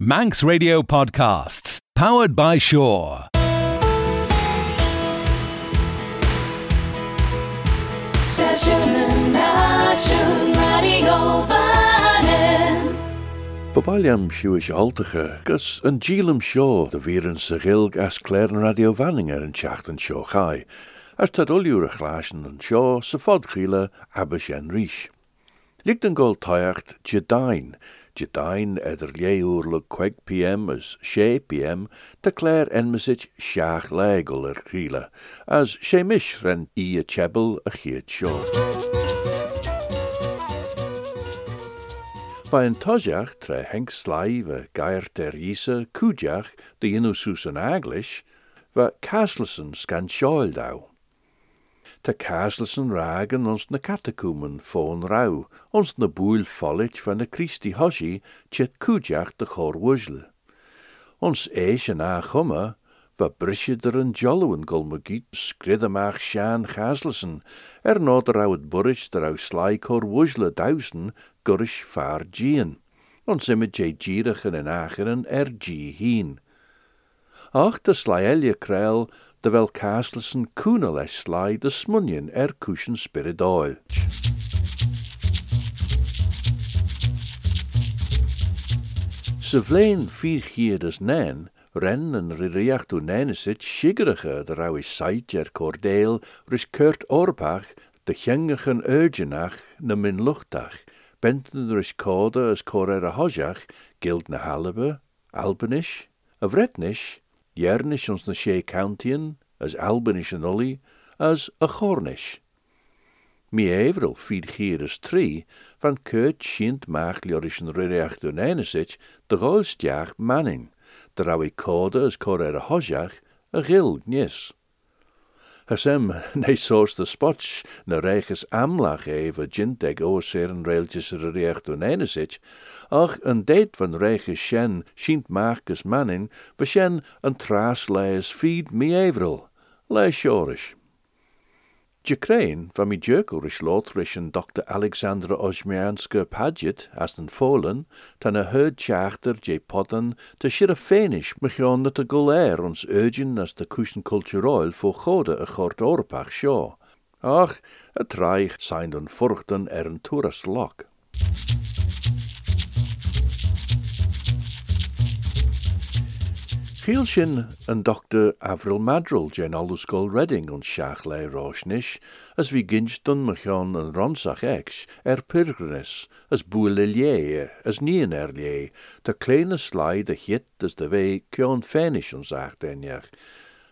Manx Radio Podcasts, powered by Shore. Station Nation Radio Vannin. Bevaliam siúis altacha gus an dílam seo de bhíann sa ghilg as cléir an radio Vanninger an teach an seo chai, as tá dulúr a chláisan an seo sa fod chiile abba sin ríis. Ligt an ggóil taiacht jedain, jedain idir léúr le 2 pm as 6 pm de seach legol ar chiile, as sé mis ren a tebal a chiad seo. Ba an toiseach tre henk sláiv a gair der ísa cúdeach de inú sús. Tá Castleson ragan ons na catacúman fón rá, ons na búil follit van na Christi hosi tjet cúdeach de chorwusle. Ons éis an á chumma, va brisidir an jolluan golmagiet skridamach Sean Castleson, er nod er het der au slai chorwusle dausen gurish far gian. Ons imid jierichen en acheren er g hien. Ach de slaelje krel, dy fel castles yn cwnal eslai dy smunion er cwsion spiridoel. Syflein fyr hyd as nen, ren yn ririach dw nen ysid sigrach yd yr awi sait er cordeil rys cyrt orbach dy chyngach yn urginach na min luchtach, bent yn rys coda as cor er a hosiach gild na halabe, albanish, a vretnish, jernish ons na she countien, as albanish an ully, as a chornish. Mi fied gieres tri, van keurt sint liorischen ririacht u nenesit, de golstjaag manning, de rawi code as corer a hojach, a gil. Hasem ne soos de spots na reiches amlach eva jinteg oorseer en railtjes er recht doen enesich, ach een date van reiches shen schient marcus manning, beshen een traas leis feed me evrel, leis shorish. Jacrain van mi jerkerish lotrish en Dr. Alexandra Osmianska Padget as een folen, tan a herd chachter je podden te shir a fenish mechion dat a gulair ons urgin as de kuschen culturoil voor gode a chort orpach sjo. Ach, a zijn den furchten er toeras lok. Fiel sin an Dr. Avril Madril gen Aluscol Redding on seach le roisnis, as vi ginston machon an ronsach ex, er pirgrinis, as boele lé, as nien er lé, te kleine slai de hit as de wei kjon fenish ons acht enjach,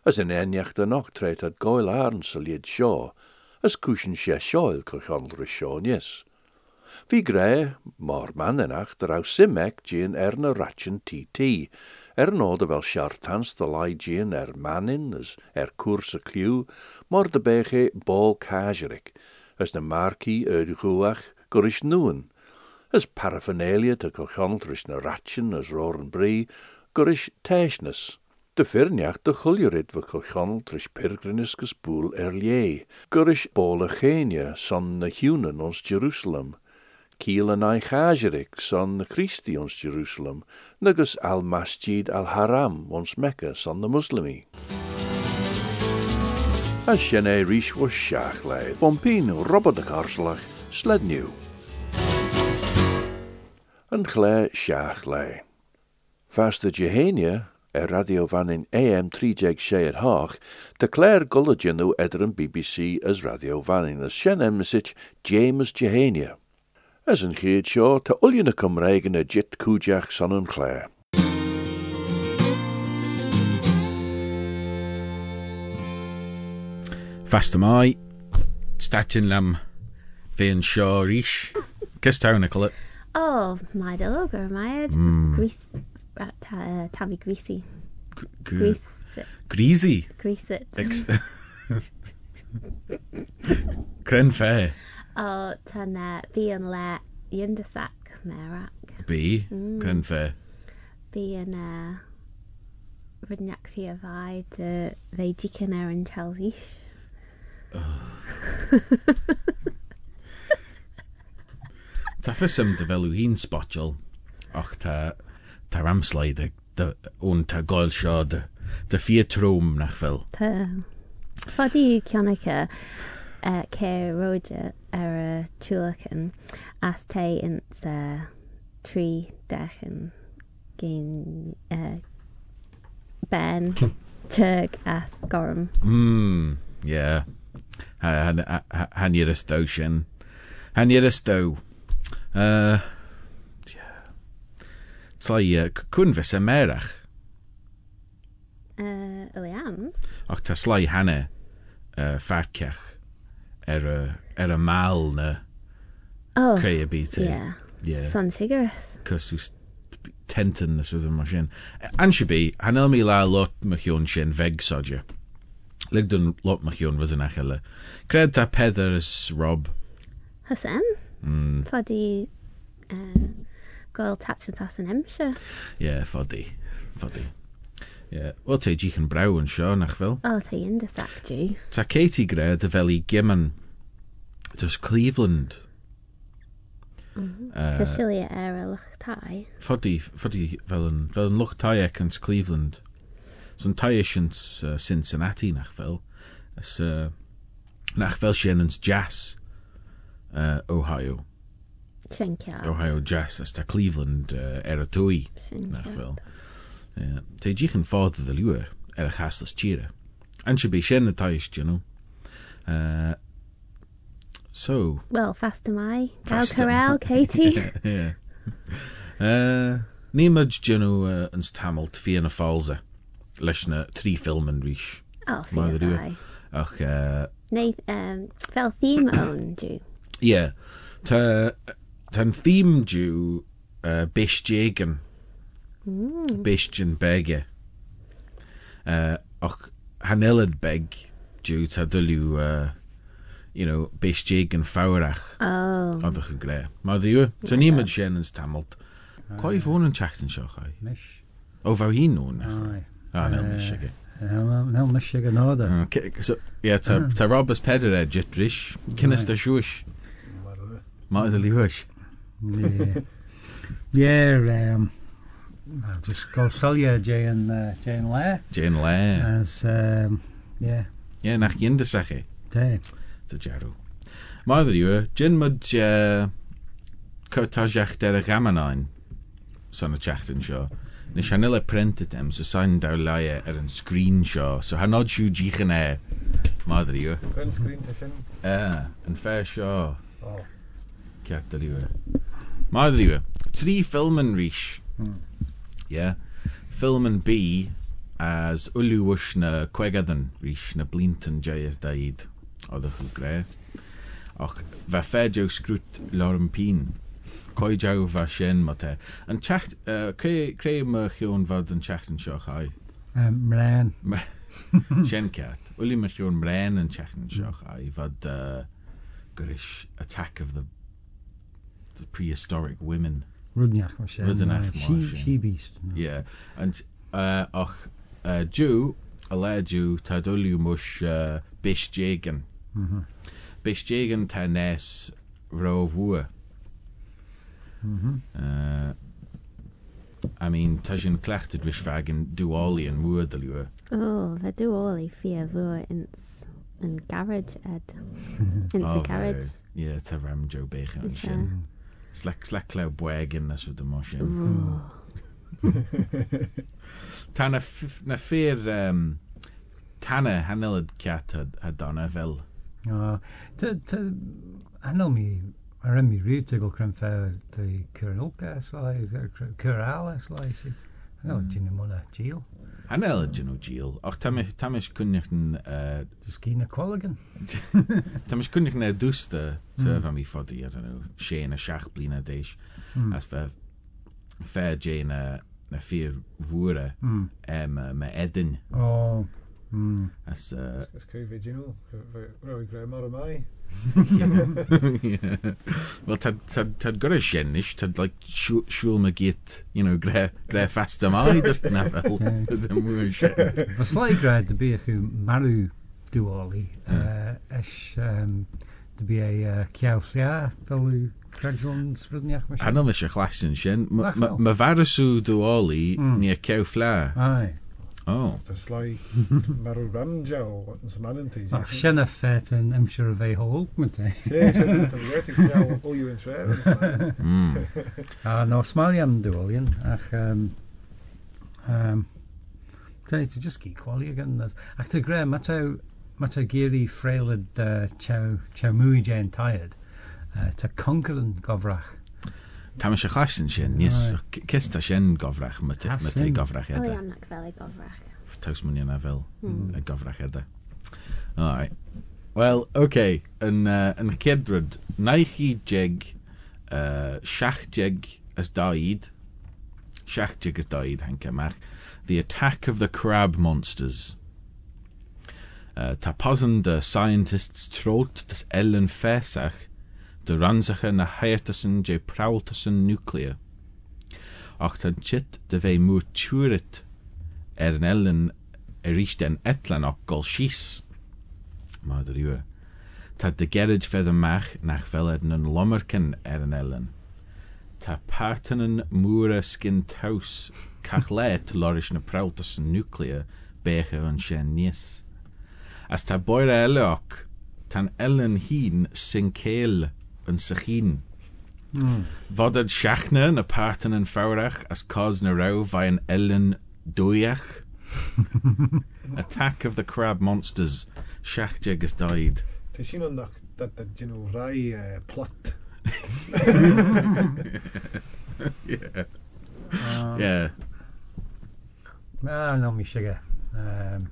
as in enjach de noch treit at goil arn sa lied sjo, as kushin se sjoil krochandre sjonis. Vi grei, mar mannenach, der au simek gin er na ratchen TT, er nod wel sjartans de lai gin er mannin, as er koerse kliw, mar de bege bol kajerik, as na marki uit goach gorish nuen, as paraphernalia te kochantris na ratchen as roren brie, gorish teisnes. De firniach de chuljurit we kochantris pirgrinis gespoel er lie, gorish genia son na hunen ons Jerusalem, Kiel en ai chajerik son Christi ons Jerusalem, nugus al masjid al haram ons Mecca son de muslimi. As sinné ríis was seach le, von pin Robert de seach le. Vaste Jehenia, er radio van in AM 3 sé het haag, de Claire een BBC as radio van in as sit James Jehenia. as yn chéad seo tá ulionna cumraig na jit cúdeach son an chléir. Fast mai, statin lam fé an seo ríis. Cys tana col it? Oh, mae dy logur, mae gwis... Tafi gwisi. Gwisi. Greasy. Grease it. Cren fair o tyna fi yn le yndysac merach. Bi? Mm. Crenfe? Bi yn e, uh, rydniac fi a fai dy feidji cyn er yn chelfish. Oh. Ta ffysym dy felw hi'n spotiol, och ta, ta ramslai dy, dy, o'n ta goel sio dy, dy ffia trwm nach fel. Ta. Fodi Cianica, ceannacha cé róide ar a túlachan as ta in sa trí dechan cén ben tug as gom. Mm, yeah. Han i'r ystw sin. Han ystw. Uh, yeah. Tla i cwn fes y merach. Uh, Iliams? Och ta slai hanne uh, fatcech er y, er y mal na Oh, creu y byd. yeah. Yeah. Sun Sugareth. Cos yw's tenten nes fydd yma sin. Ansio bi, hanel mi la lot iwn sin feg sodja. Lig dyn lot iwn fydd yn achele. Cred ys Rob. Hasem? Mm, Fadí uh, goil tachan as an imse. yeah, foddi. Foddi. Yeah. Wel te di yn braw yn sio, nach fel? O, te yn dy thac di. Ta Katie gre dy fel i gymyn. Dys Cleveland. Mm -hmm. Cysilia er y lwch tai. Ffodi, ffodi fel yn, fel yn lwch tai ec yn Cleveland. So'n tai eisiau uh, Cincinnati nach fel. Ys, uh, nach fel sy'n yn jazz uh, Ohio. Sian Ohio jazz, ys ta Cleveland uh, er y dwy. Nach fel. Te gich yn ffordd y liwer er y chaslas tira. Ansio bi sien y taes, you know. Uh, so, Well, fast am I. Corral, Katie. Ní mud genú uh, an tamil fi na fáilse leis na trí film an ríis. Oh. Ach, fel own, du. yeah. Tá Tá thím dú uh, mm. Bistin bege. Uh, och hanillad beg dú tá dulú uh, you know, béisté an fáach oh. a chu gré. Má dú tá nímad sin ans tamilt. Cá bhón an teachtain seo chaid ó bhah hí nún siige. No me si an náda Tá robbas peidir a jitriis cinnas tá siúis má a líhuiis. Dé. just gosol, ie, Jay and uh, Le. Jay yn Le. As, um, yeah. Yeah, nach gyn dysach chi. De. Dy jarw. Mae ddod yw, jyn mwyd uh, cyrtasiach der y gamanain, son y chachtan sio, nes hanel y print ytem, so sain daw laia er yn screen sio, so hanod siw gych yn e. Mae ddod yw. Yn screen tesyn? E, yn fair sio. Oh. Ciat ddod yw. E. Mae ddod yw, e. tri ffilm yn rhys. Hmm. Yeah. Filman B as ulúis na cuigadan ríis na blintan jayas daid ó a chu gré. Ach bheit féidir scrút lem pín. Coidjah bheit sin mate. An techt cré me chiún bhd an teachtan seo chaid. Um, Mran. Sin ceart. Uli mar chiún mréin an teachtan seo chaid bhd goris attack of the the prehistoric women. Rudnach was She, mar sin. she beast. Yeah, and uh, ach uh, Jew a Jew tá dulú mus uh, bistégan. Bistégan tá nes ro bhua. Mm-hmm. Uh, I mean, tá sin clechtad vis fagin dúálaí an mua de luú. Oh, fe du all i fi a fwy ins yn garage ed. Ins Oh, y garage. Yeah, tá ram Joe an sin. Slaclaw bwegyn na sydd dim osyn. Ta na, na ffyr um, tana hanelad cat a donna fel. O, ta, ta, hanel mi ar ymwneud rhywbeth o cremfe te cyrnolca slai, cyrala slai. Curnoka, slice, Cur Alice, slice. I know, Gina Mona, Jill. Hanelad gin ó díal, ach tamis uh, Just Gina Quilligan. Tamis cunnech na dústa sa bheit mí fodí a sé a seach blina déis Mm. as fe fé dé na na Mm. em me edin Oh, mm. as uh, Ys Wel, tad gorau siennish, tad like, siwl mae git, you know, gre, gre fast yma, i dyrk na fel. Fy slai gre dy bu eich yw marw dywoli, eich dy bu ei ciawllia fel yw Craigslon sbrydniach mae siarad. Anol mae eisiau chlas yn sien. Mae farasw dywoli mm. ni a cewffla. Ai. Oh. Tá slá mar ramja ó an sem antí. Ach sinna fet an am sure a bheith hómante. óú an tre. nó smáí am dúlíonn ach um, um, Tá tú just cí quaí gan ach tá gré mat mat géirí frélad uh, te muúide an taiad uh, tá conkelan gohrach. Tam eisiau chlas yn sien, nes cys ta sien gofrach, mae te gofrach edda. O iawn ac fel ei gofrach. Taws mwyn yna fel hmm. y gofrach edda. Alright. Wel, oce, okay. yn, uh, yn cedryd, na i chi jeg, uh, siach jeg ys daid, siach jeg ys daid, hank ymach, The Attack of the Crab Monsters. Uh, ta posen dy scientists trot dys elen fesach, de ransache na heirtasen je praultasen nuclear. Ach ta chit de ve moer turet er an ellen er is den etlan och. Maar de ruwe. Ta de gerrid fedder mach nach een lommerken er an ellen. Ta partenen moere skin taus kach leet lorish na praultasen nuclear beche an shen nies. As ta boire tan ellen hien sin keel And sachin. Vodad hmm. seachna na partan and fárach as cos na ra by an Ellen doyach. Attack of the Crab Monsters. Seachte agus died. Tá sin an dat dat you know, rai uh, plot. yeah. Um, yeah. No, no, mi sige. Um,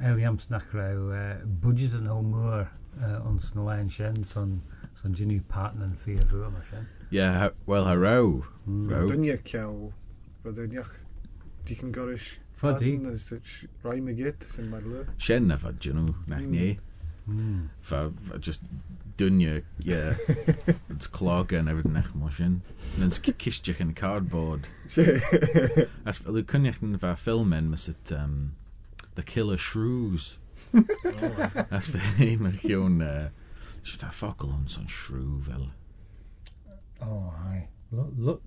Eliams nach ra uh, and an homúr. uh, ons na lein sin son son ginú patan an fi ahrú mar sin? Ie, wel ha raw. Dynnu cew, byddai'n digon goris. Fadi. Rai mi gyd, sy'n marlu. Sien na fad dyn nhw, nach ni. Hmm. Hmm. Fa, fa just dunya, yeah. it's clog and everything nach mo sien. Then kistich yn cardboard. As fel yw cynnech yn fa ffilmen, mys it, um, The Killer Shrews. Fel een mar gewoon, uh, Should have fokkel on son shrew fel. Oh, ai.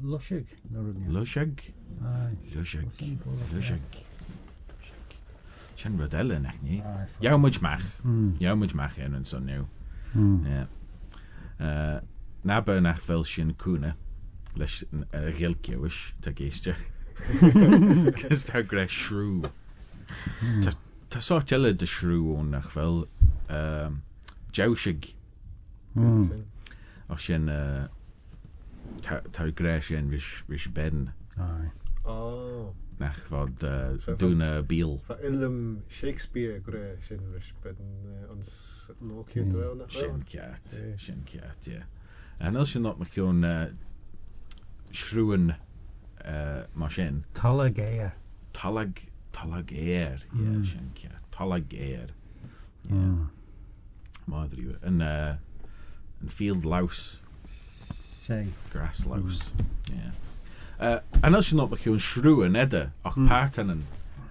Lusig. No rydyn. Lushag? Ai. Lushag. What's in for? Lushag. Shen rodelle nach ffo- Jou moet mach. Mm. Jou moet mach en. Ja. Uh, Nabbe nach fel shin kuna. Leis wish ta geestjach. Cys ta gre shrew. Tá sáteile de o'n nach bhfuil um, deisiig mm. á sin uh, tá gré sin bhís ben. Oh. nach fod uh, dŵn y bîl. Fa ilm Shakespeare gre sy'n rys bydden uh, ons lwc i'n dweud yna. Sy'n ciat, sy'n ciat, ie. A nil sy'n not mych o'n uh, shrwyn uh, mae sy'n. Talag e, ie. Talag Talager. Ie, yeah, mm. siancia. Talager. Ie. Yeah. Mm. Moedd rhyw. Yn, uh, yn field laws. Say. Grass laws. Mm. Yeah. Uh, yn ysyn o'r bychw yn shrwyn edrych, o'ch mm. partan yn,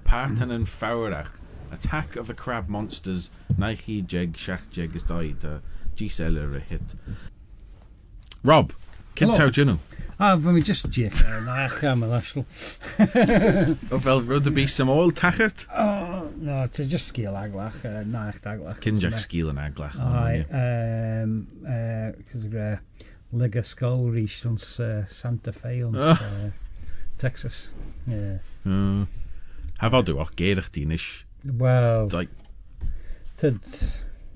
partan hmm. yn ffawrach. Attack of the Crab Monsters, Nike Jeg, Shach Jeg is doed, uh, G-Seller a hit. Rob, cyntaf Jynw. A, fy mi just diec na lach am y lasl. o fel roedd y bus am ôl? O, no, ti'n just sgil aglach, uh, na eich daglach. Cyn jack sgil yn aglach. I um, uh, cysgre, Lega Skull reached on uh, Santa Fe on uh, ah. Texas. Yeah. Uh, Hafod yw o'ch geir eich dyn ish. Wel. Like, Tyd.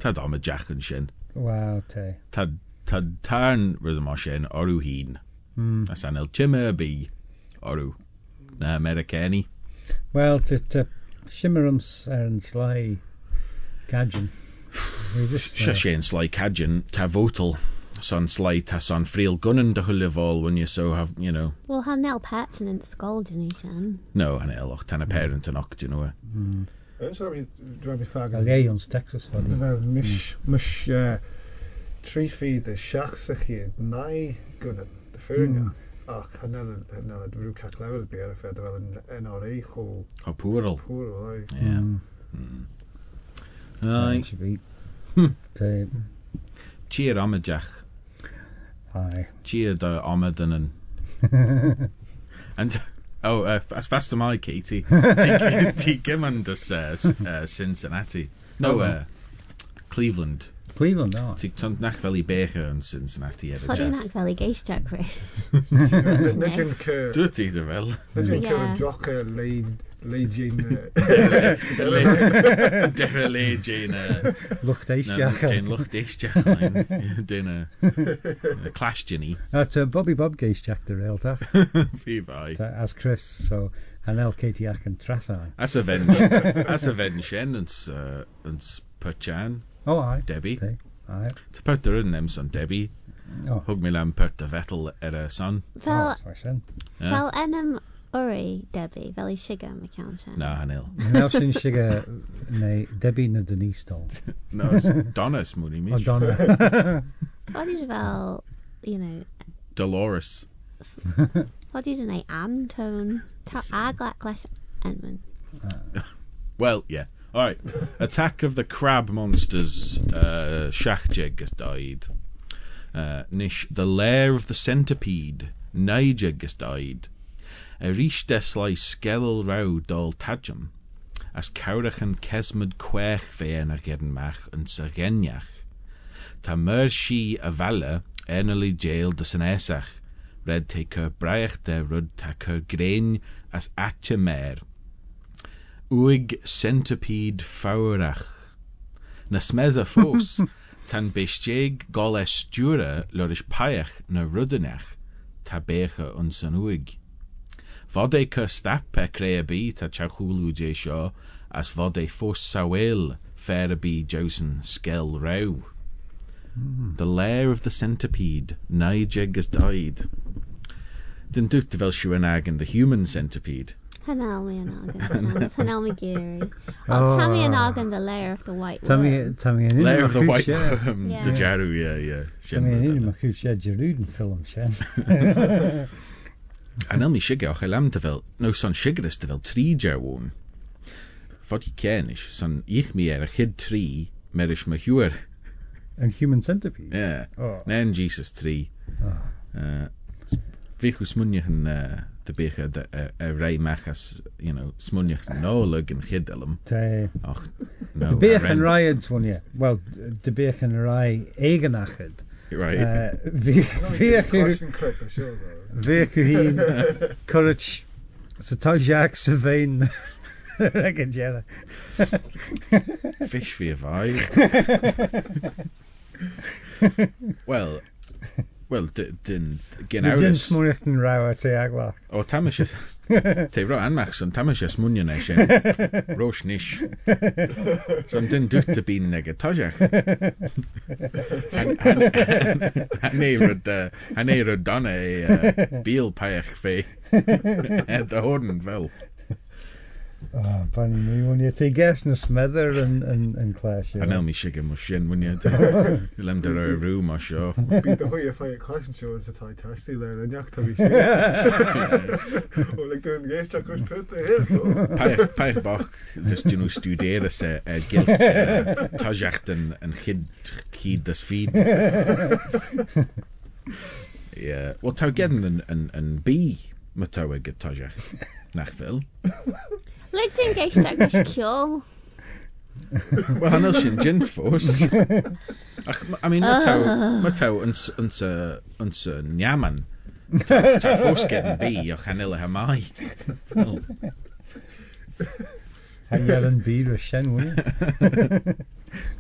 Tad am y jack yn sien. Wel, te. Tad, tad, tarn roedd yma sien o'r yw hun. Mm. As an el chime bi orw. Na Americani. Wel, te shimmerums er yn slai just, Se sé an sly cadjan ta votal son sly ta son friel gunnen de hulle vol when you so have you know Wel, han nel patchen yn sgoldio ni, Sian. no han eloch tan a parent an och you know So dra mi fag. Galie ons Texas De fod. fel mis mis tri fi de seach sa chi nai dy ffyrnia. Ac hynna, hynna, rhyw cat lefel y byr, ffed fel yn NRA chw. O, pwrl. Pwrl, ai. Ie. Hmm. Ai. Ai. Hmm. Cheer am y Jack. Ai. Cheer dy omad yn yn. And, oh, uh, as fast am I, Katie. Ti gym yn dys uh, Cincinnati. No, uh, Cleveland. Cleveland, no. Ti'n ton nach fel i becho yn Cincinnati efo Jazz. Sorry, nach fel i geisio, Chris. Nid yn cyr. Dwi ti ddim fel. Nid yn cyr yn joc y leid Leidjin... Dere leidjin... Lwchdeistiach. Dyn lwchdeistiach. Dyn clash jinni. At Bobby Bob geistiach dy rael ta. Fi bai. As Chris, so hanel ceitiach yn trasau. As a fen... As a fen sien yn perchan. Oh, aye. Debbie. Te, aye. Te putter yn nem son Debbie. Oh, Hwg mi lam putter fetal er a son. Fel, oh, swashen. Yeah. fel enam uri, Debbie, fel i siga mae cael sian. Na hanil. Nelson Sugar, neu Debbie na Denise Doll. No, it's Donna's mwni O mi. Donna. Fod i'n fel, you know, Dolores. fod i'n ei antone. Ta aglac leis enmyn. Well, yeah. Right. Attack of the Crab Monsters. Uh, Shachjeg has died. Uh, Nish, the Lair of the Centipede. Nijeg has died. Erish deslai skellel rau dol tajam. As cawrach yn cesmyd chwech fe yn ar gedyn mach yn syrgeniach. Ta myr si a fala enoli jail dys yn esach. Red te braich de rud grein as atcha mer. uig centipede faurach. Nas meza fós tan bestjeg gála dura, loris paech na rudenech, tabecha un san uig. Vode é chu stap tá chachulu dé as vode fós saoil fair a bí skell row. The lair of the centipede, Nijeg has died. Den dukte vel in the human centipede, Hanel mi yn agan. Hanel mi geary. Oh. Oh, Tammy and Agan, the lair of the white Tammy, worm. Tammy yn Lair of the White. Worm, Yeah. the Jaru, yeah, yeah. Tammy yn un Shen- mae chwyd siad Jeruden ffilm sian. En dan mi sigge och elam te fel, no son siggeres te fel tri jarwoon. Fod i kennis, son ich mi er a chid tri, merish ma. Een human centipede. Yeah. Oh. Nen Jesus tri. Uh, Vich smunjach yn uh, de becha de uh, uh, rei machas, you know, smunjach no lug yn chid elam. Te... Och, no. Rai yd swn ie. Wel, de beech yn rai eigen achyd. Right. Uh, eich yw hi'n... Courage. So tal Jack jera. Fish fi fai. well, well, d- dyn, gen Mae dyn smwyrach yn raw a te agwach. O tamas is Te ro anmach son tamas is munja na sin. Rosh nish. Son din dut te bin nege tajach. Han e rud han e bil paich fe. Horden fel. Oh, Barney Murray, won you? Te gas na smither yn, yn, yn clash. A e? nel mi sig yn mwysyn, won you? Lem dyr o'r rŵ ma sio. Bydd hwy a ffai a clash yn sio yn sa tai tasti leir yn iach tafi sig. O, leg dwi'n gas tra cwrs pwyd e hyn. Paich boch, dys dyn nhw studier ys e eh, eh, gilt eh, tajacht yn chyd cyd dys ffid. Ie. Wel, taw gen yn B, mae taw e gyd tajacht. Nach fel. Le dwi'n geisdag nes ciol. Wel, hanner sy'n gin ffws. Ac, I mean, mae taw, ah. mae taw yn sy'n niaman. Ta ffws gen bi o chanel y hamai. Hangiar yn bi rysien, wni.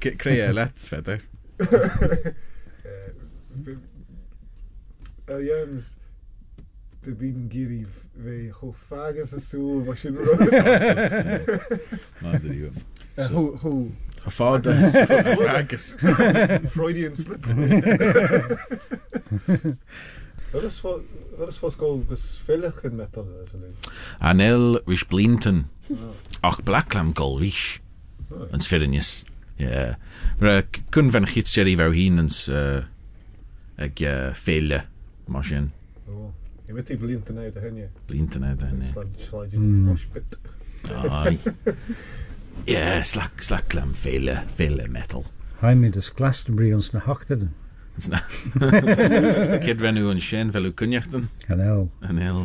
Creu e let, fedr. Uh, Williams, uh, Jens, de bieden giri ve ho fagas a soel was je rode. Maar de nieuwe. Ho, ho, vader Agus. Freudian slip. Wat is voor, wat is voor school veilig in metal. Anel Rish Blinton. Ach Blacklam gol Rish. Yn sferinus. Ja. Maar kun van gids Jerry vau hin ens uh, ag uh, fele. Machine. Oh, je weet die blind uit de henje. Blinton uit en. Slide, slide in the mosh pit. Ai. Ja, slak slaklam fele fele metal. Haimid is Glastonbury ons na hochteden. It's na. Kid rennu an sin fel cynneachtan. An el. An il.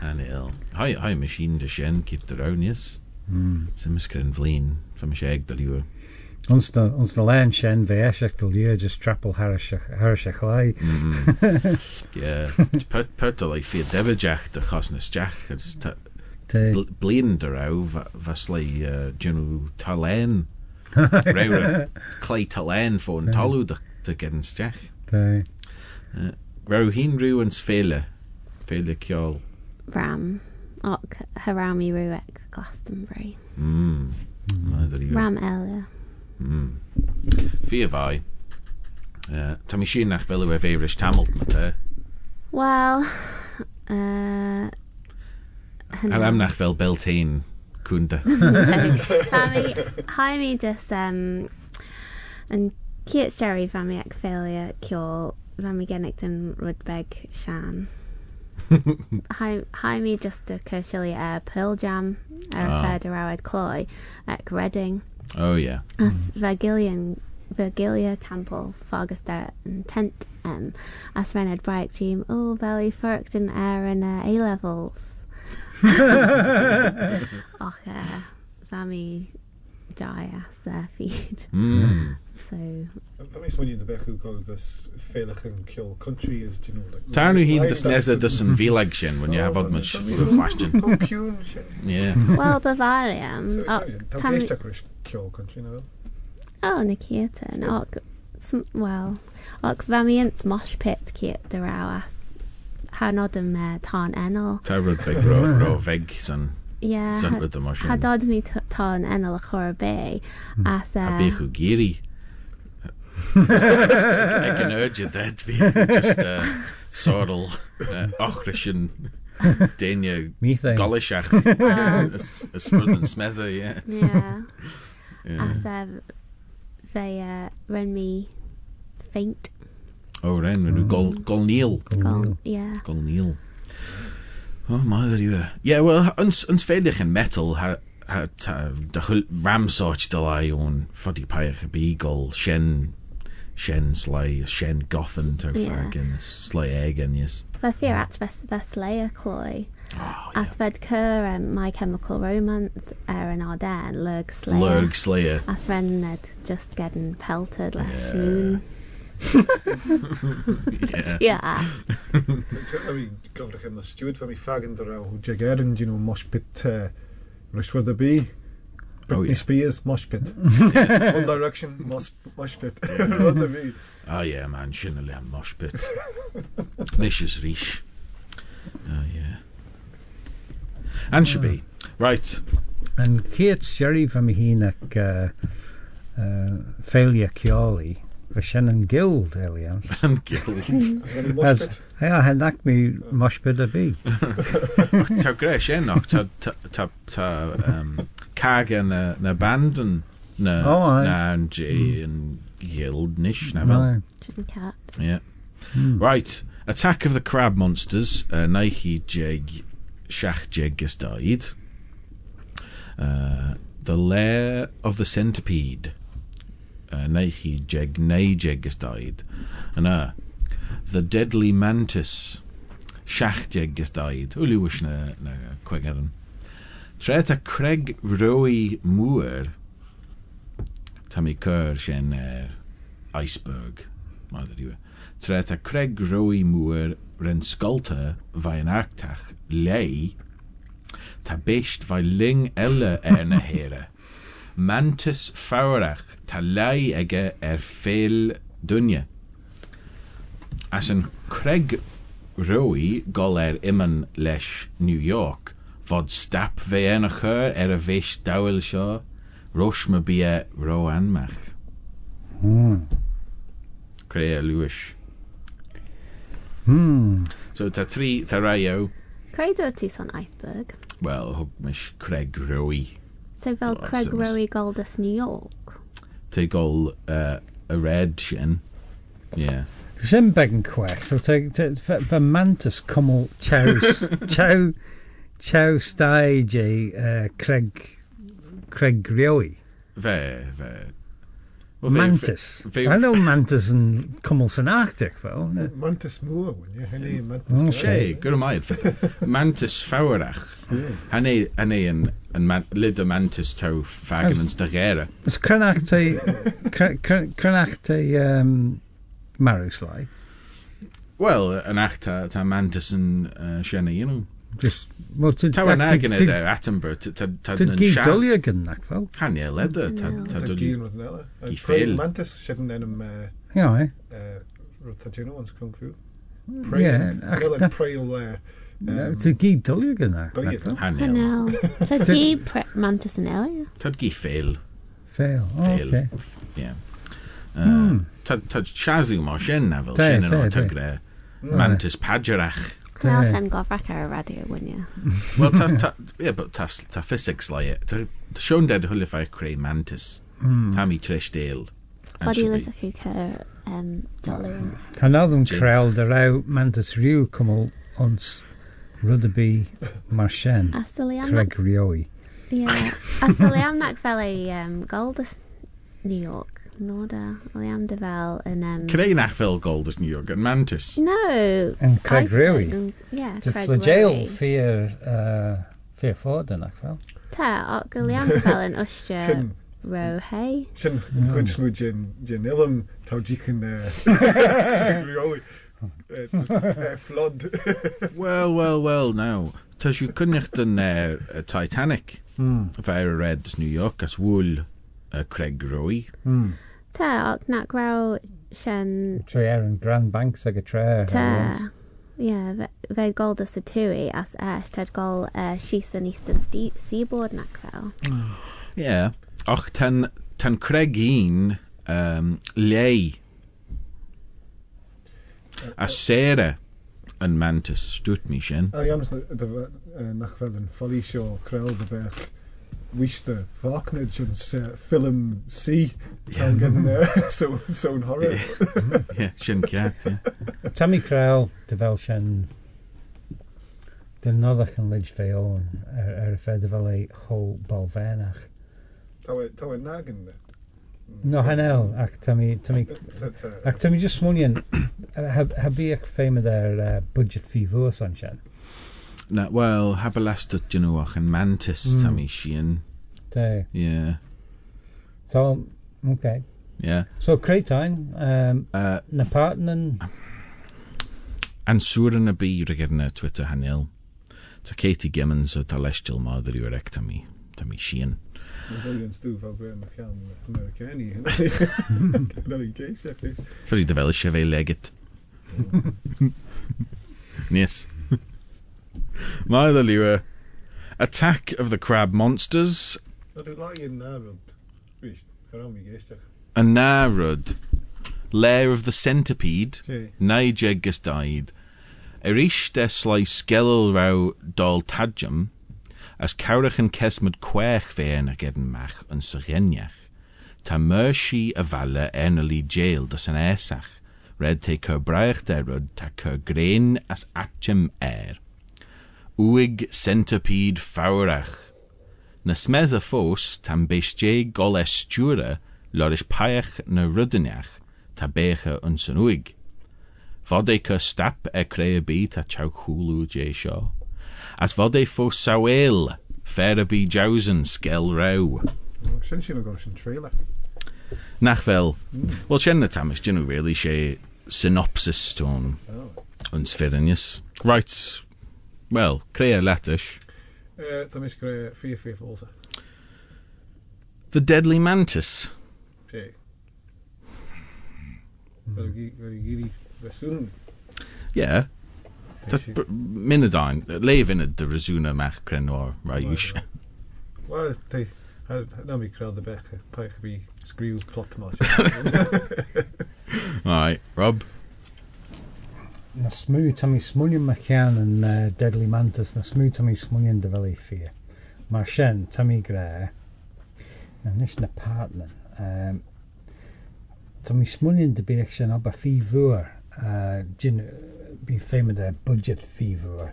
An il. Hai, hai machine de sin kit de raunies. Mm. Sims kren vlien van my shag dat you Ons de ons na len sin bheith éiseach do lí just trapal thairise lei. Peta lei fi dehateach de chasnasteach blian de rah bheits lei dúú talén Clay talén for an talú de geansteach. Ra hín riú an féle féle ceol. Ram och haráí ruúach Glastonbury. Mm. Mm. Ram eile. Mm. Fi fai, uh, ta mi sin nach fel yw ef eirish tamalt ma te. Wel, uh, Ar amnach fel Beltane cwnda. Fami, hai mi dys um, yn ciet seri fami ac ffeilia ciol fami gennych yn rwdbeg sian. Hai, hai mi just y cyrsilia er Pearl Jam er oh. y ffed yr awed cloi ac Reading. Oh yeah. As Virgilian Virgilia Campbell, Fargaster and Tent M. As Renard Bright Jim, all belly forked and air and A levels. Och uh, fami dai surfeed. Mm. So. Bemais muí de bechú agus félachen country is you know, like, Tarnú hín question. Well de oh, am country nó? Well ok, bhemíint mos pit céit de as hánod an me tá enal. Tá rud bheith san. Yeah, had mí tá an a chor bé as bíú. I can urge you that be just uh, sorrel uh, ochrishin denia Methane. golishach a spud and smether yeah. yeah yeah. as uh, they uh, ren me faint Oh ren when gol gol neil yeah gol neil. Oh mother you. Yeah well uns uns in metal ha ha ta de hul ramsort de lai on foddy pyre beagle shen sin sléi sin gothan tar fear gins Egan, yes. Fe fear at best Slayer Cloy, chlói. Oh, as fed cur um, My Chemical Romance ar Arden Lurg Slayer, Lurg Slayer, as renned just getting pelted leis yeah. moon. yeah. gofrach yn y stiwyd fe mi ffag yn dyrraw, jegeren dyn you know pit uh, rysfwrdd y bu. Oh, Britney oh, yeah. Spears mosh pit. One Direction mosh, mosh pit. oh yeah, man, Shinale mosh pit. Vicious Rich. Oh yeah. And yeah. be hmm. Right. And Kate Sherry from Heenach uh, uh, Failure Kiorley for Shannon Guild earlier. And Guild. has. Ia, hen ac mi mosbyd y bu. Taw gres, ie, noch. Taw ta, ta, um, cag yn y band yn... Na, oh, na, yn G, yn Guild, nish, na fel. Chicken Cat. Yeah. Right, Attack of the Crab Monsters, uh, Nike Jeg, Shach Jeg has. Uh, the Lair of the Centipede, uh, Nike Jeg, Nei Jeg has died. Uh, The Deadly Mantis. Shach Jeg has died. Uluwish na, na Quegadan. Treta Craig Roey Moore. Shen uh, Iceberg. Mother you. Tret a Craig Roey Moore vai an actach lei vai ling er na. Mantis faurach ta lei ege er. As Craig Roey gol er imman lesh New York vod stap ve en a chur er a veist dawel seo rosh me bia ro anmach. Hmm. Crea Lewis. Hmm. So ta tri ta raio Credo tus on iceberg well hug mish Craig Roey so fel Craig. Rowy Goldus New York take all uh, a red shin. Yeah. Quack. So te te fy mantis cymol chow chow chow stage uh, Craig Craig Riowi. Ve ve Wel, fe- Mantis. fe- I know mantis yn cymwls yn Arctic, fel. Mantis moor, wyn. Hynny, mantis Oh, gael. Sé, gyda. Mantis fawrach. Hynny hynny yn, yn man, lid y mantis taw fagan yn stagera. Ys crynach te... cr- cr- Crynach te... Um, Marrowsly. Well, yn ach ta, ta Manderson uh, Sienna, you know. Just, well, ta wan ag yn edrych, Attenborough, ta dyn siarad. Dyn gi dylio gynnac fel. Hania leda, ta dylio. Gi yn roedd nela. Mantis siarad yn enw... Ia, e. Roedd ta dyn ones Kung Fu. Yeah. Wel, yn preil... Ti'n gi dylio gynnac. Hania. Hania. Ta Mantis yn elia? Ta gi ffeil. Ffeil, o, oce. Ie. tyd siasiw mo, sy'n na fel, sy'n yn o tygre. Mantis pajarach. Wel, sy'n gofrach ar y radio, wynia. Wel, ta, yeah, but ta, ta physics lai e. Ta siwn ded hwlyf ar creu mantis. Hmm. Um, ta mi trish deil. Fodi lyth o'ch yw cair dollar yn. Ta yn creld ar ew mantis rhyw cymol ons rydby marsian. A syli am... Craig rioi. Ie. A syli am fel ei um, Goldus New York in order. Liam DeVell and... Um, Creu nach fel gold as New York and Mantis. No. And Craig Rewy. Yeah, De Craig Rewy. fear, uh, fear Ford yn ac fel. Ta, o Liam DeVell yn ysio row hei. Sy'n gwnsnw gen ilym taw jican uh, rheoli. Uh, uh, Flod. Wel, wel, wel, now. Tas yw cynnych dyn uh, Titanic. Mm. Fair Reds New York as wool uh, Craig Roy. Mm. Te, ac na gwael sy'n... Tre er yn Grand Banks ag y tre. Te. Ie, fe gold as y tui as eis, ted gol uh, sys yn Eastern Seaboard nac fel. Ie, yeah. och ten, ten creg un um, lei a sere yn mantis, dwi'n mi sy'n. Ie, ond nach fel yn ffalisio creu dy bech. Wishna Varknage yn uh, film C pan gan Sown Horror. Ie, Sian Cat, ie. Tammy Crowell, dy fel Sian dynnoddach yn lyd fe o'n er, er ffed fel ei chol bolfenach. Tawe nag yn dde? No, hanel, ac tymi... tymi uh, ac tymi jyst swnio'n... Hybu ac ffeim yda'r budget fi fwys o'n sian. na, wel, Haberlastet dyn mantis mm. tam. Te. Yeah. So, okay. Yeah. So, Cretain, um, uh, na partner... Answer yn y byr ag erna Twitter hanil. Ta Katie Gimmons o Talestial mother you're ec tam i, tam i sian. Mae'n stwf ar bwyd mae'r cam Americani. Na'n i'n geisio chi. Fyddi dyfel eisiau fe legit. Nes. My other lure, Attack of the Crab Monsters. A narod. Lair of the Centipede. Nigeg gus died. Erish deslai skelel rau dol tadjum. As cawrach yn kesmod quech fein ag edyn mach yn syreniach. Ta mershi a valla ernali jail dos an esach. Red te cur braich derod ta cur grain as atjum er. Uig centipede fawrach. Na smedd y ffos tam beisje gol estjura lorish paech na rydynach ta beche yn sy'n uig. Stap e creu y byd a chaw chwlw je sio. As fod ei ffos sawel, fer y byd jawsen sgel rew. Sinds je nog eens een trailer. Nach fel, wel dyn nhw really se synopsis stôn Oh. sfyrinius. Right, Well, creu lettuce. Uh, tam is creu fear fear falsa. The deadly mantis. Sí. Mm. Yeah. Dat minnedain le in het de resúna meach crenoir raúis. Well na mí crel de becha peich bí scrú plot. All right, Rob na tam i smwnian machian yn uh, Deadly Mantis, na smw tam i smwnian dy fel ei ffyr. Mae'r sien tam i gre, na nis na partner. Um, tam i smwnian dy bych sien oba ffi fwyr, uh, bi ffeim ydy budget ffi fwyr,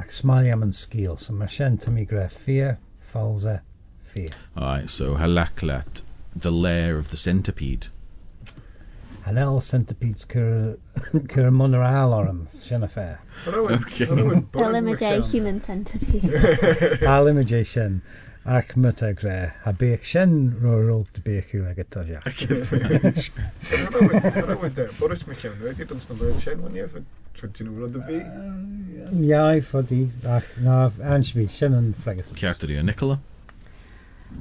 ac smali am yn so mae'r sien tam i gre ffyr, false, ffyr. Alright, so halaklat the lair of the centipede. Yn el centipedes cyr y mwyn yr al orym, sy'n human centipede. Elimidau sy'n ac myta gre, a bych sy'n roi'r rôl dy bych yw ag eto ia. Boris McKeown, wedi dyn sy'n rhaid sy'n wni eithaf trwy'n rhaid y fi? Iau ffodi, ac na, ansbi, sy'n yn ffregat. Ciartar o Nicola?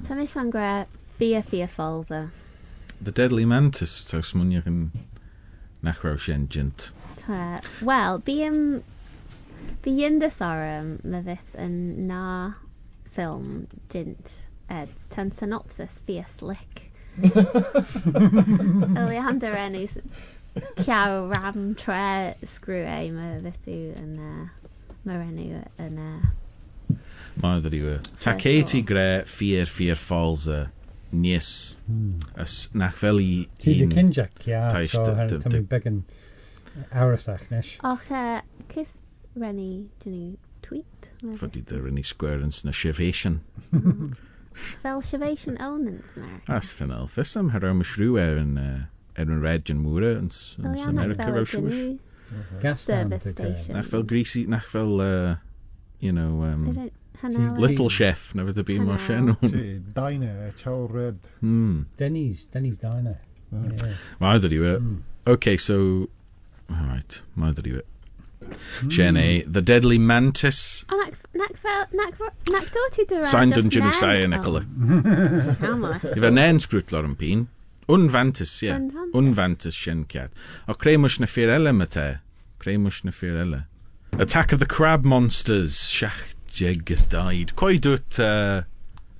Tymi sy'n gre, be a fearful, though. the deadly mantis tas munjarin nach roshengent. Well, bíam Bhí diondas ám le bheits an ná film dint ten synopsis fios lic. Alejandro enús ceá ram tre Screw é mar bheú an mar enú an Má dú. Tá Katie gré fear fear false. nes. Mm. As, nach fel i... Ti di cynjac, ia. So, ta'n began awrasach, nes. Och, uh, cys renni, dyn ni tweet? Fyddi dy renni square yn sy'n shivation. Fel shivation elements na. Ah, As fan el fysam, her am ysrw e'n e'n red yn mwra yn America fel shwish. Gas service station. Nach fel greasy, nach fel, uh, you know... Um, Hanaway. Little Chef, never to be mar sin. Diner, Chow Red. Mm. Denny's, Denny's Diner. Má ydy we. Okay, so... All right, má ydy we. Jenny, hmm. the deadly mantis. Oh, o, nac, nac, fel, nac, nac dod i dyrra. Sain dyn jyn oh. i sai yn ecola. Ife nen sgrwtlor yn. Unvantis, ie. Unvantis sien ciad. O creimwys na ffyr ele me Attack of the Crab Monsters, siach Jegus died. Quoi dut uh,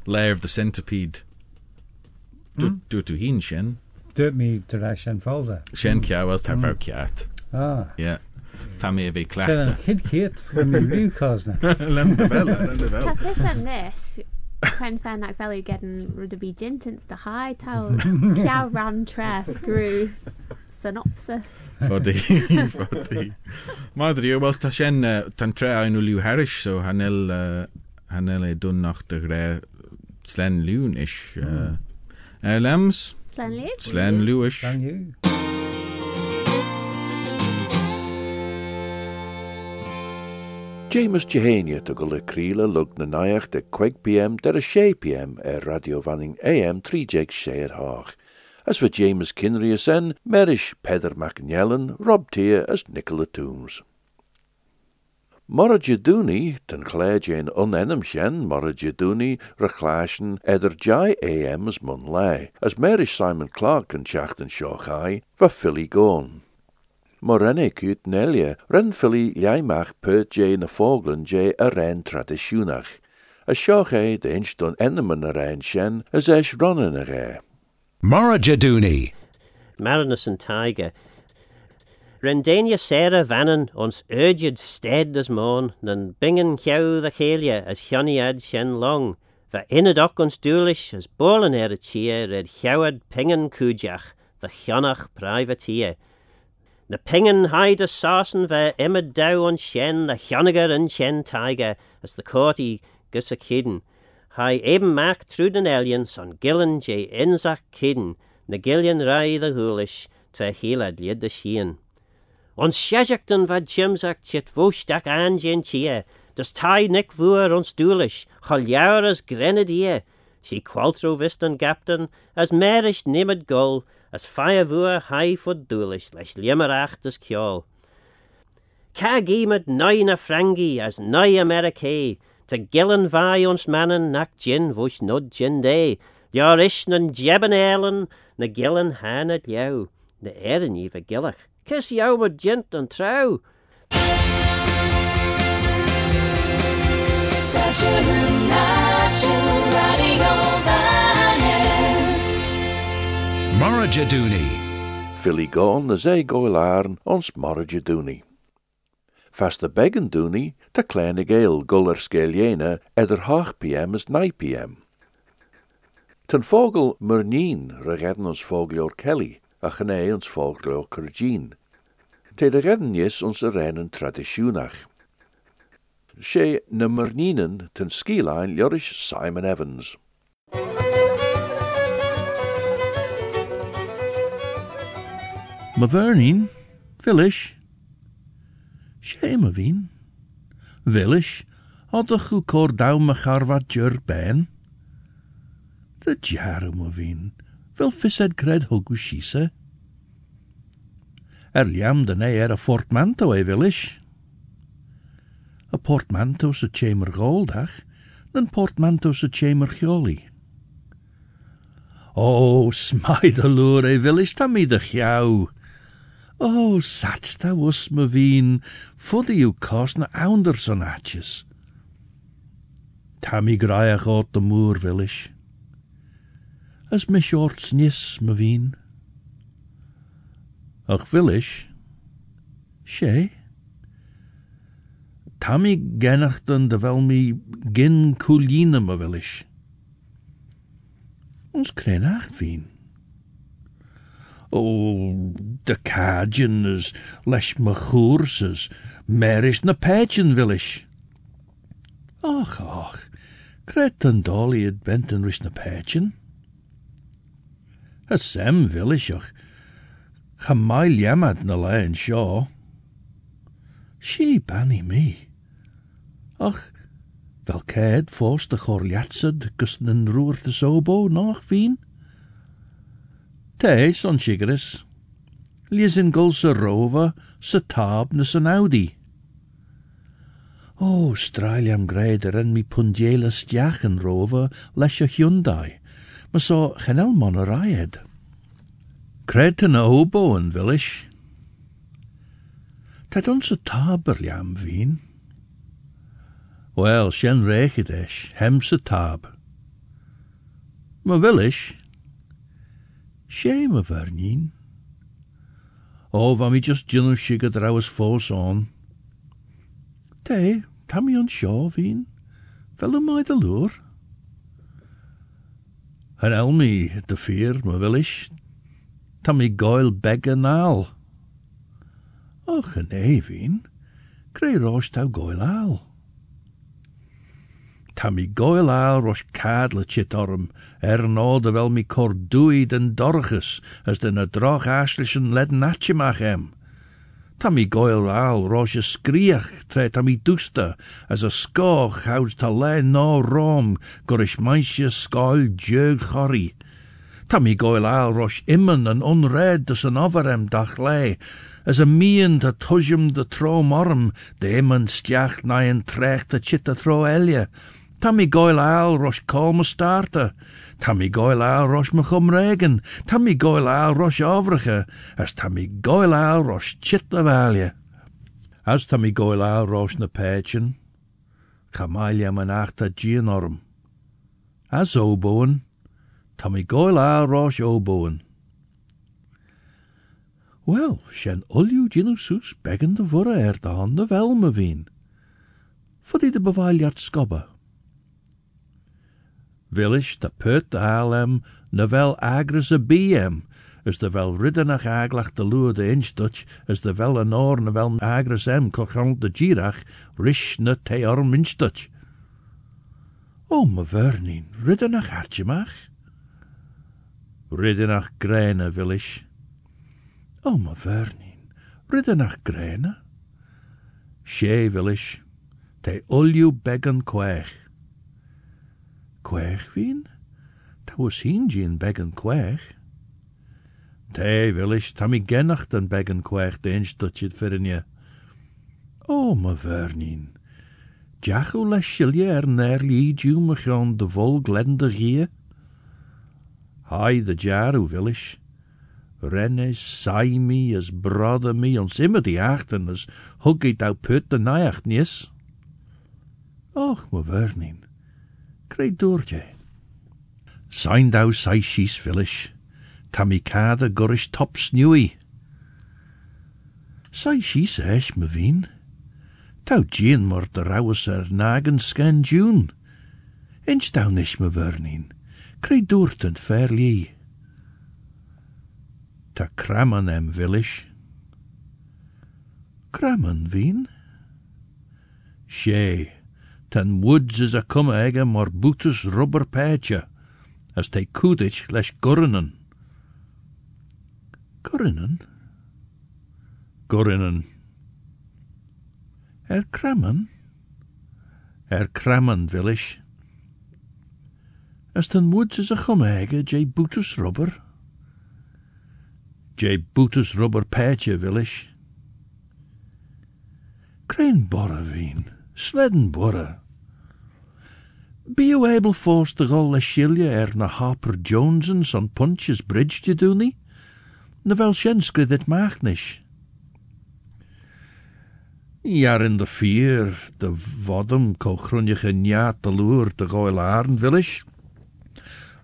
lair of the centipede? Mm. Dut du hin shen? Dut mi tar shen falsa. Shen kia was tar vau kiat. Ah. Yeah. Ta mi evi klachta. Shen hid kiat from the real cosna. Lem de vela, lem de vela. Ta this and this. Cren fan ac fel yw gedyn rydw fi jintins dy high taw Kia ram tre sgrw synopsis. Fod i, fod i. Mae ddri, wel, ta sien, uh, ta'n tre ein o liw harish, so hanel, uh, hanel e dwn nach dy gre slen liwn ish. Uh, Elems, Slen Liw? slen liw ish. Dan you. James Jehania to go le críle lug na naiach de 5 pm der a 6 pm er radio vanning AM 3 séir haach. As for James Kinry sen, Merish Peder McNellen, Rob Tier as Nicola Toombs. Morra Dooney, ten cléid jane unenam shen, Morra Dooney, rechlaschen eder jai AMs mun lei, as Merish Simon Clark en chachten shochai, va Philly gone. Morenne kut nelje, ren Philly jaimach per jay na foglen jay a ren traditionach. A shoch e de inch enemen a ren shen, as esh ronnen a re. Morajadooni. Marinus and Tiger. Rendania Sarah Vannon ons urged stead as morn, nan bingen kjau the chelia as ad shen long. Va innedock ons doolish as bolen er cheer red kjauad pingen kujach, the Jonach privateer. Na pingen hide a sarsen va emma dow on shen, the Joniger and shen tiger, as the courty gus a kidden. ha eben mac trúden aliens an gillen dé insach kiden na gillian raid a húlis tre héad liad de sian. Ons séachtan wat Jimsach sit fósteach angéin tie, dus tai nik vuer ons doelis, choljouwer as grenadie, si qualtro wist an gapten as meris nimmed gol as feie vuer hai fo doelis leis limmerachcht as kol. Ka gimet 9 a Frankie as 9 Amerikaé, te gillen vai ons mannen nak gin vosh nod gin day, ish nan jebben eilen, na gillen han het jou, na eren je vergillig. Kiss jou met gent en trouw. Station National Radio Vannon. Morajadooni. Philly gone as e goilarn ons Morra Dooney. Fast de begin dooney the léna guller golar scéléine idir 8 pm is 9 pm. Ten fogel murnin nín regedden ons Kelly a ons fógleor Curgin. Te de redden is ons a reinen tradiisiúnach. Sé na marnínen ten skílein Joris Simon Evans. Mavernin, Phyllis, Shame of een. Villish, had de goed cor down me charvat jur ben. De jarum of een. Vil fissed cred hogu shise. Er liam er a portmanto e villish. A portmanto sa chamber goldach, dan portmanto sa chamber gioli. O, smai de loer e villish ta mi de jou. O, sats ta was me veen, fodde you kost na graag ot de moer. As shorts nis me veen. Ach villish, she? Tammy gennachten de wel mi gin coeline me willish. Ons. O, de is lesh me is merish na pagen willish. Och, och, kret en dolly het bent en rish na pagen. Het sem willish och, gemail jamad na lein shaw. She banny me. Ach, wel caid fos de chorliatsed gus nen roer de sobo vien? Te, son chigris. Lies in gul se rova, se tab na audi. O, greider en mi pundiela leis a Hyundai, ma so chenel mon raied. Cred na obo en villish. Tad vien. Wel, shen rechidesh, hem se tab. Ma villish. Shame of vernin. O, va mi just ginu shigad rawas fos on. Te, tam mi on shaw veen. Fel mai de lure. Han elmi de fear, ma villish. Tam mi goil beggar nal. Och, en e veen. Grey rosh tau goil al. Ta mi goil rosh cad le chit orm, er no de wel mi cor dwy den dorchus, as den a droch aslichen led natchimach em. Ta goil rosh a skriach tre ta mi as a skoch houds ta le no rom, gorish meisje skoil jeug chori. Ta goil al rosh immen an unred dus an overem dach le, as a mien ta tujum de tro morm, de immen stiach na en chit a tro. Ta mi goil al rosh kol me starter. Ta mi goil al rosh me regen. Rosh. As ta mi goil al rosh chit la valje. As ta mi goil al rosh na pechen. Chamalia man achta. As oboen. Ta mi goil al rosh oboen. Wel, sus beggen de vorre er de hande wel me veen. Foddy de skobbe. Villish de put alem na wel agres a bm, as de wel riddenach aglach de lure de inch as de wel an or na wel agres em kochant de girach, rish na te orm inch O, me vernin, riddenach hartjemach? Riddenach grene, Villish. O, me vernin, riddenach grene? She, Villish, te ulju beggan quech. Quech vien? Ta was hien gin beggan quech. Te, Villish, ta mi gennach den beggan quech de inch dutchid fyrin je. O, me vernin, le silje er ner li diw me chon de vol glende gie? Hai de jaru villish. Renne sai mi as brother mi ons immer die achten as huggy dau put de najacht nis. Och, me vernin. Krei doortje. Sein dau sai shies villish. Tammy kade gurish top snewy. Sai shies esh me veen. Tau gien mor de rauwes scan June. Inch tau nish me. Krei doort en fair lie. Ta kramen em villish. Kramen veen? Ten woods is a come ege mor bootus rubber peche, as te kudich lesh gurrenen. Gurrenen? Gorinnen. Er krammen? Er krammen. As ten woods is a chumage, J. Bootus rubber. J. Bootus rubber paatje, willish. Crane borra. Be you able force to go le shilja er na Harper Jonesens on Punch's Bridge te doen nie? Na wel sjenskri dit maag nish. Jaar in de vier, de vodem ko grunjige njaat de loer de goil aarn willish.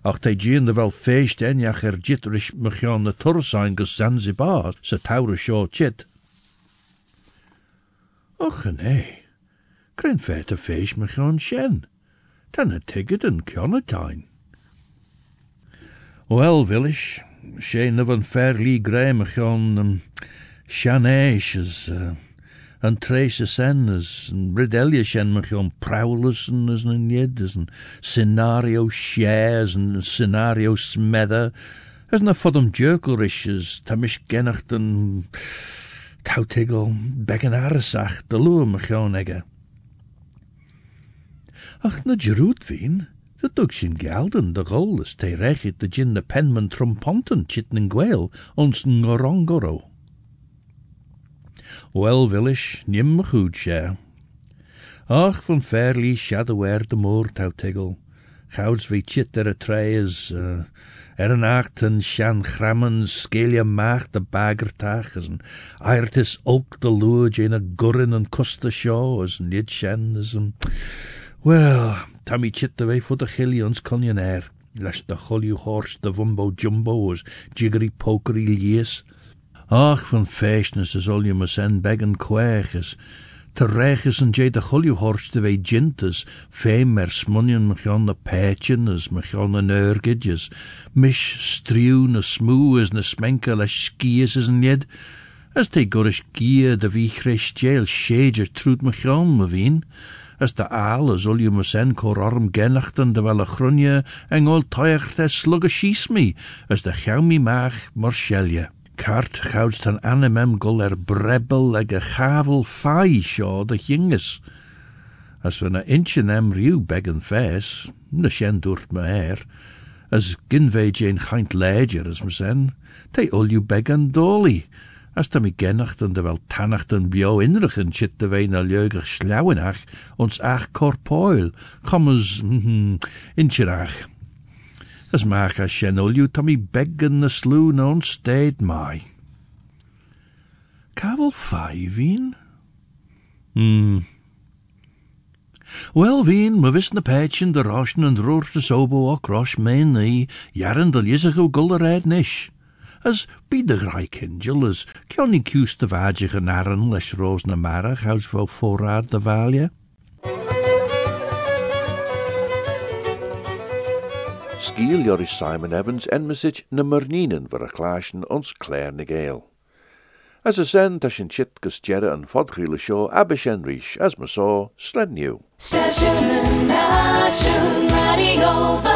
Ach te de wel feest en jach er jitrish mechon de tursain gus Zanzibar, se chit. Och nee, kren fete feest mechon shen. Dan a ticket en kjonnetain. Wel, willish, she nevan fairly grey mechon um, shaneshes, uh, en trace sennes, en redelia shen mechon prowlers en as een jed, en scenario shares, en scenario smedder, as na fodum jerkelrishes, tamish genacht en tautigel, bekken aresach, de loer mechon egge. Ach na Jeroet vien, dat dug sin gelden de goles te rechit de gin de penman trumponten chitten en gweel, ons ngorongoro. Wel, willish, nim me goed. Ach, van fairly shadower de moor tautigel, gouds wie chit er a uh, er een achten shan grammen skelia maag de bagertag, as een ook de looj in a gurren en koste show, as een dit shan. Well, Tommy chit de way voor de gillions conjonair, les de cholju horse de vumbo jumbo's, jiggery pokery lies. Ach, van feestnes is al je me sen beggen kweges. Te reches en jay de cholju horse de way jintes, fame mer smunnion mechon de peetjenes, mechon de neurgidjes, mish striw na smoe as na les skies is en jed, as te gorish gier de wie christjeel shager troet me wien, as de aal je me sen kor arm genachten de wel a grunje en ol toicht es slugge schies mi, as de gauw mi maag marschelje. Kart gouds tan anemem gul er brebbel leg a chavel fai sio de jinges. As we na inchen em riw beggen fes, na shen doert me her, as ginve jane chaint ledger as me sen, te ol you beggen dolly, as da mi genachten de wel tannachten bio inrichen chit de wei na leugig slauwenach, ons ach corpoil, commas, mm, incherach. As maak as shen ol you tammy beggen na slew na ons steed mai. Kavel vijfien? Hmm. Wel, vien, me wist na peitjen de roschen en roer de sobo ook rosh meen nie, jaren de lizig gullered nish. As be de graikingel, as kjonni kius de vajige narren les roos na marach, houds vo voorraad de valje. Skiel Joris Simon Evans en message na marninen voor a klaasjen ons Claire Nigale. As a sen ta sin chit gus jere an fodgrile show abishen rish as ma saw sled new. Station Nation Radio